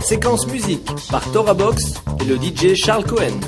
Séquence musique par Tora Box et le DJ Charles Cohen.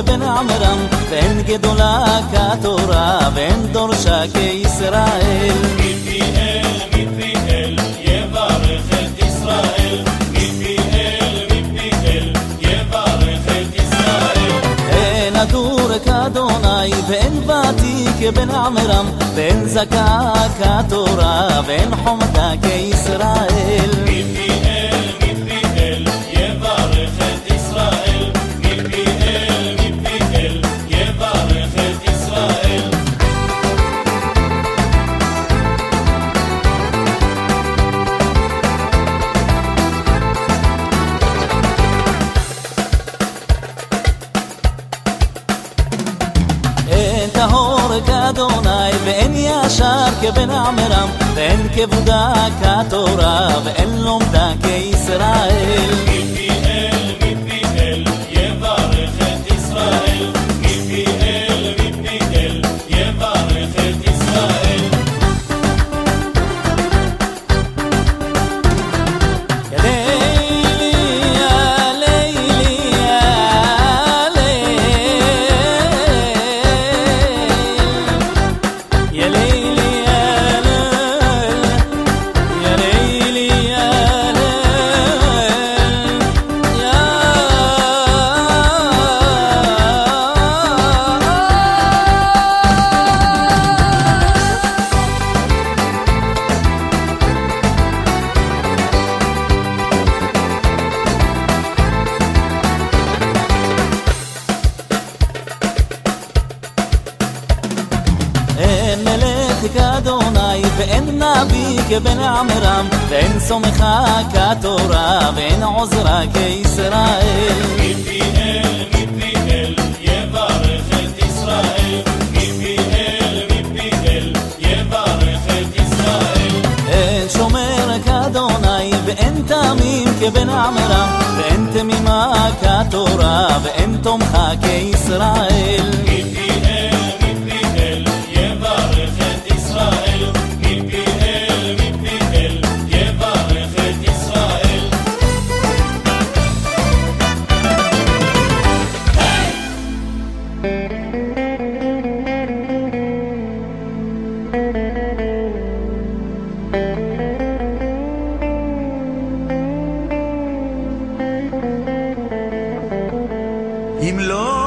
כבן עמרם ואין גדולה כתורה ואין דורשה כישראל אין הדור כאדוני ואין ותיק כבן עמרם ואין זכה כתורה ואין חומתה כישראל אין טהור כאדוני ואין ישר כבן עמרם ואין כבודה כתורה ואין לומדה כישראל ואין נביא כבן עמרם ואין סומכה כתורה ואין עוזרה כישראל. אין שומר כאדוני ואין תמים כבן עמרם ואין תמימה כתורה ואין תומכה כישראל ימלוך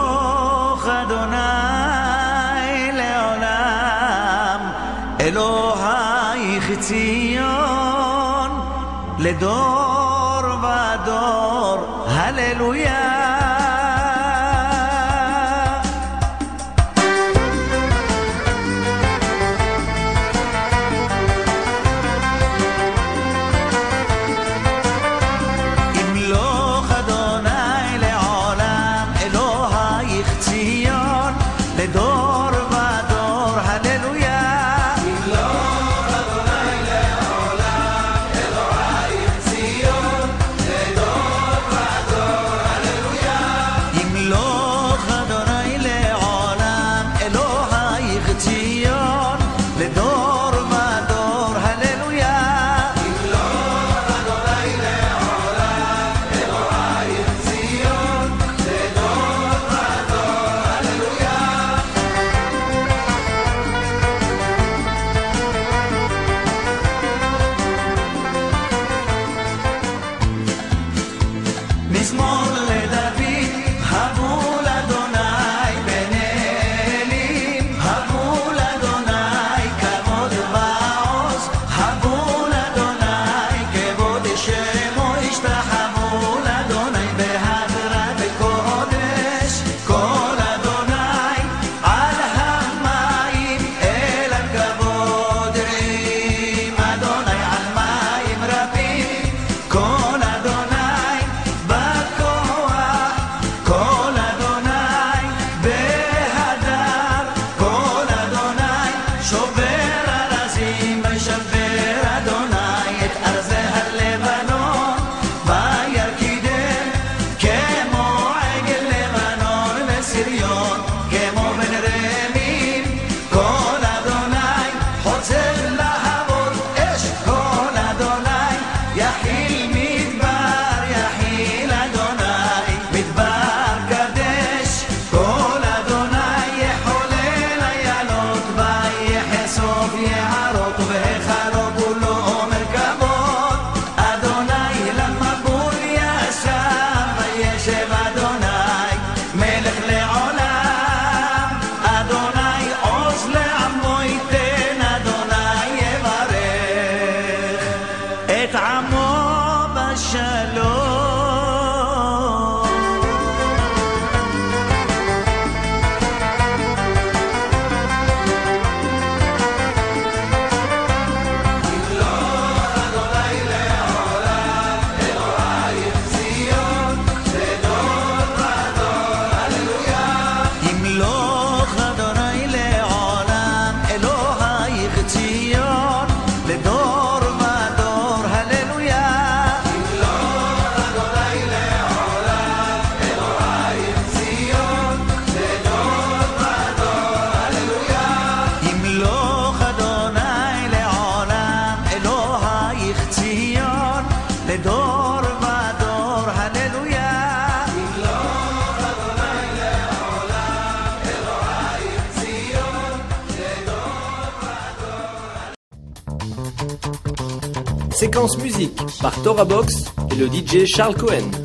Box et le DJ Charles Cohen.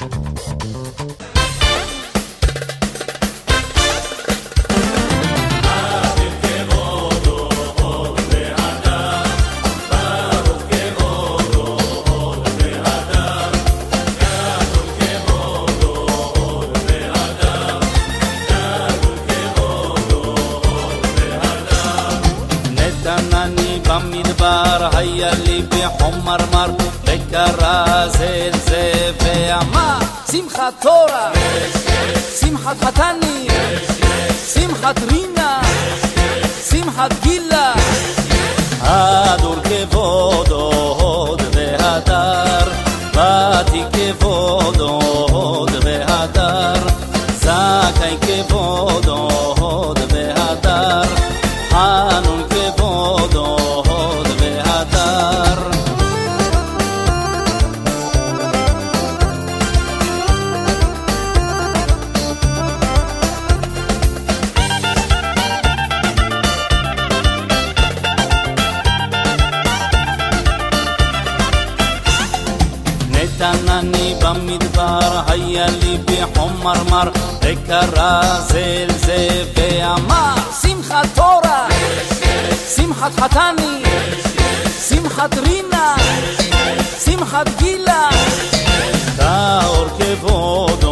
ሀቃታን בחומר מר, וקרא זה אל זה ואמר, שמחת תורה, שמחת חתני, שמחת רינה, שמחת גילה, טהור כבוד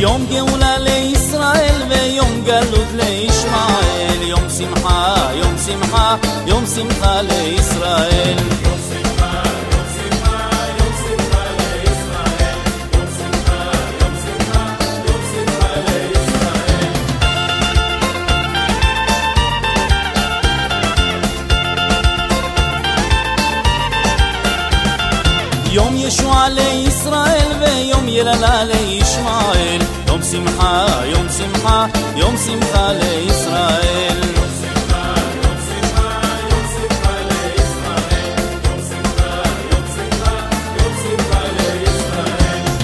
يوم جولة لإسرائيل ويوم جلود لإشمعيل يوم سمحة يوم سمحة يوم سمحة لإسرائيل. يوم يشوع لإسرائيل ويوم يلال لإشمعيل שמחה, יום שמחה, יום שמחה לישראל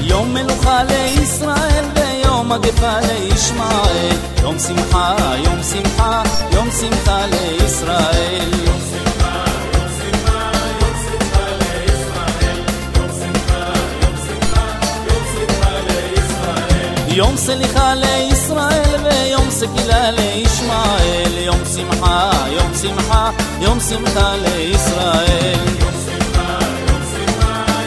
יום ישועה לישראל ויום יללה לישמעאל יום שמחה, יום שמחה, יום שמחה לישראל יום מלוכה לישראל ויום מגפה לישמעאל יום שמחה, יום שמחה, יום שמחה לישראל יום סליחה לישראל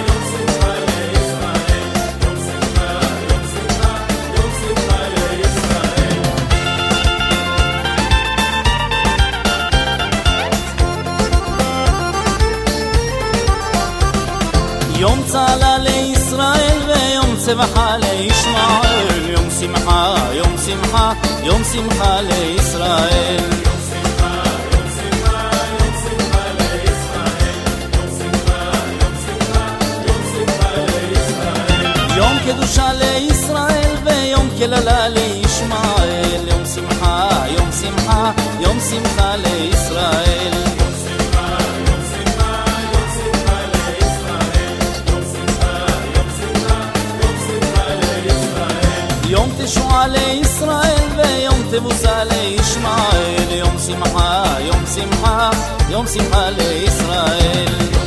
ויום סקילה לישמעאל יום שמחה, יום שמחה, יום שמחה לישראל יום צהלה לישראל ויום צבחה לישמעאל יום שמחה, יום שמחה, יום שמחה לישראל יום קדושה לישראל ויום קללה לישמעאל יום שמחה, יום שמחה, יום שמחה לישראל תשועה לישראל ויום תבוסה לישמעאל. יום שמחה, יום שמחה, יום שמחה לישראל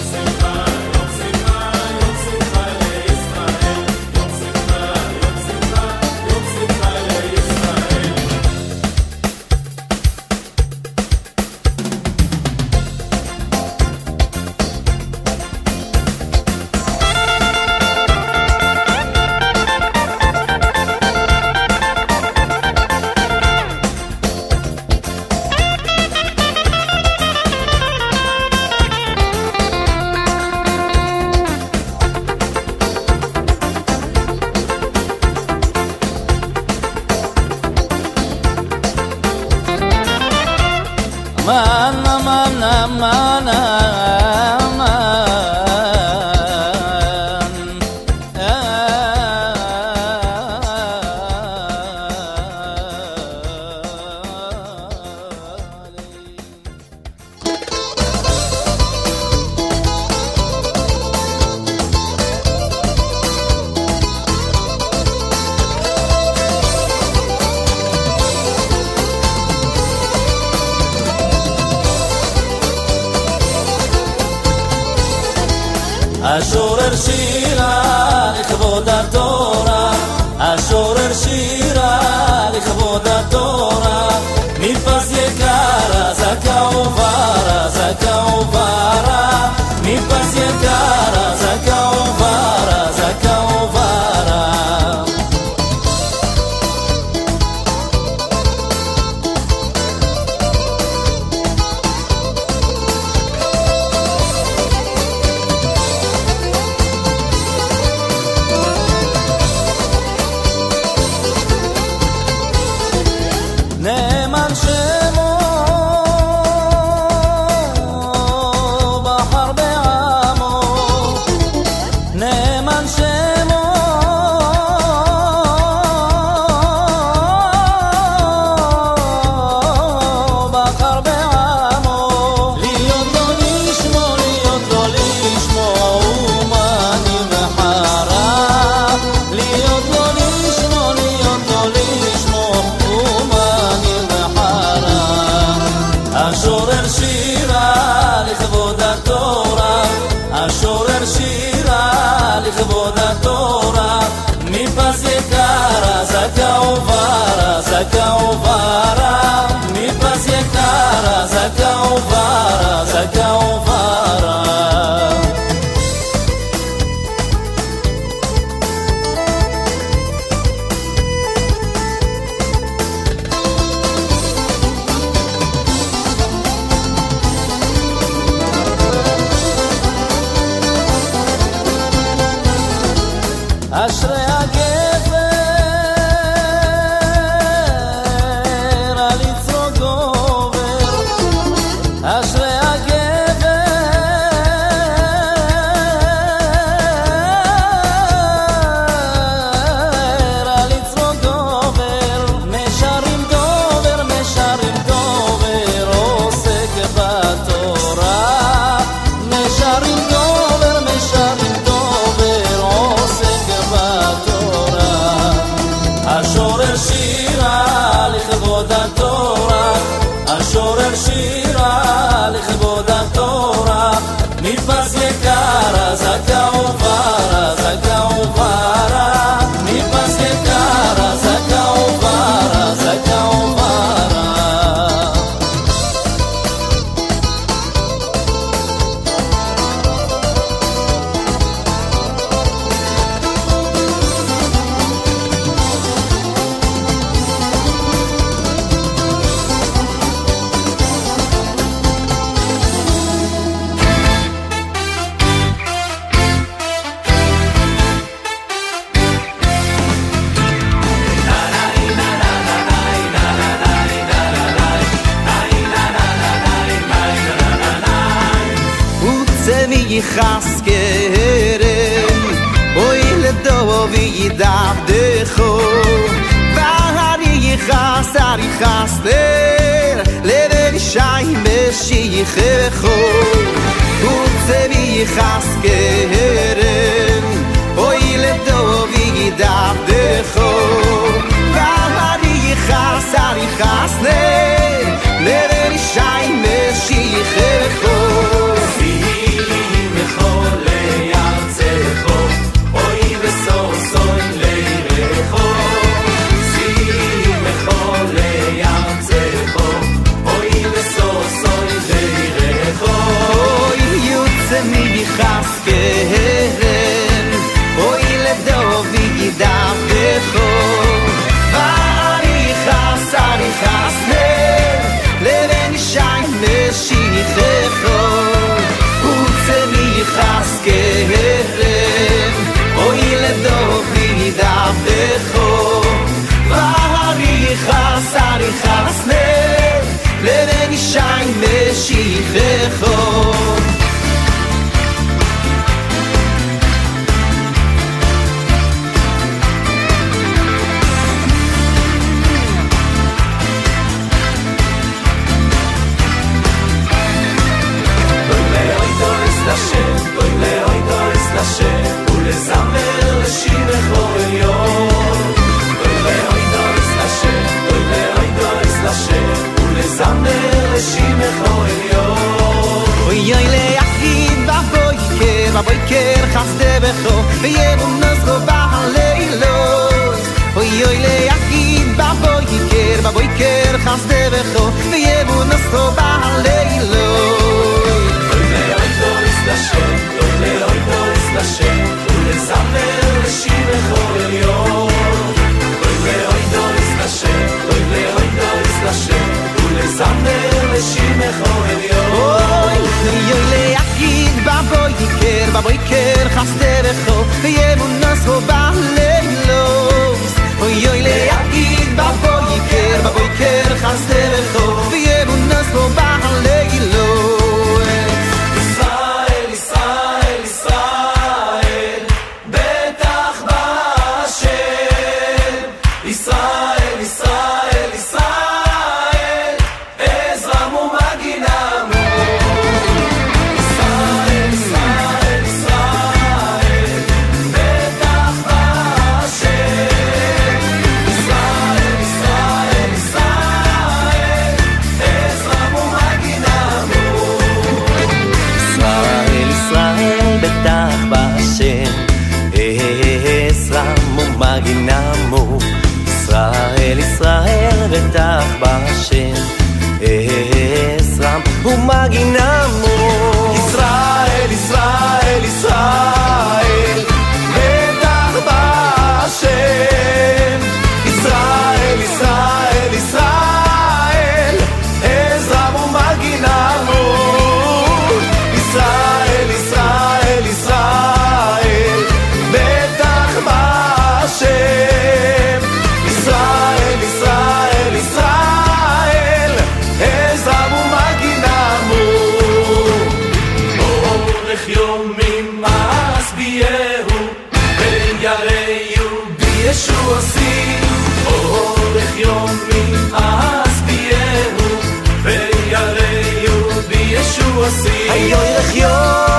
mana mana mana. zakau vara, zakau vara, mi pas je kara, zakau vara, zakau vara. יחס כהרם אוי לדו וידב דחו והר יחס הר יחס דר לבן שי משי חכו וצבי יחס כהרם אוי לדו וידב דחו והר יחס הר יחס דר לבן שי ba חסדה וחו ויבו נסו בלילה אוי לאוי דורס לשם אוי לאוי דורס לשם ולזמר לשיר אוי אוי בבויקר בבויקר, בבויקר חסדרך דור Melech Yomi Mas Biehu Ben Bieshu Asi Orech Yomi Mas Biehu Bieshu Asi Ayo Yomi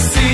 see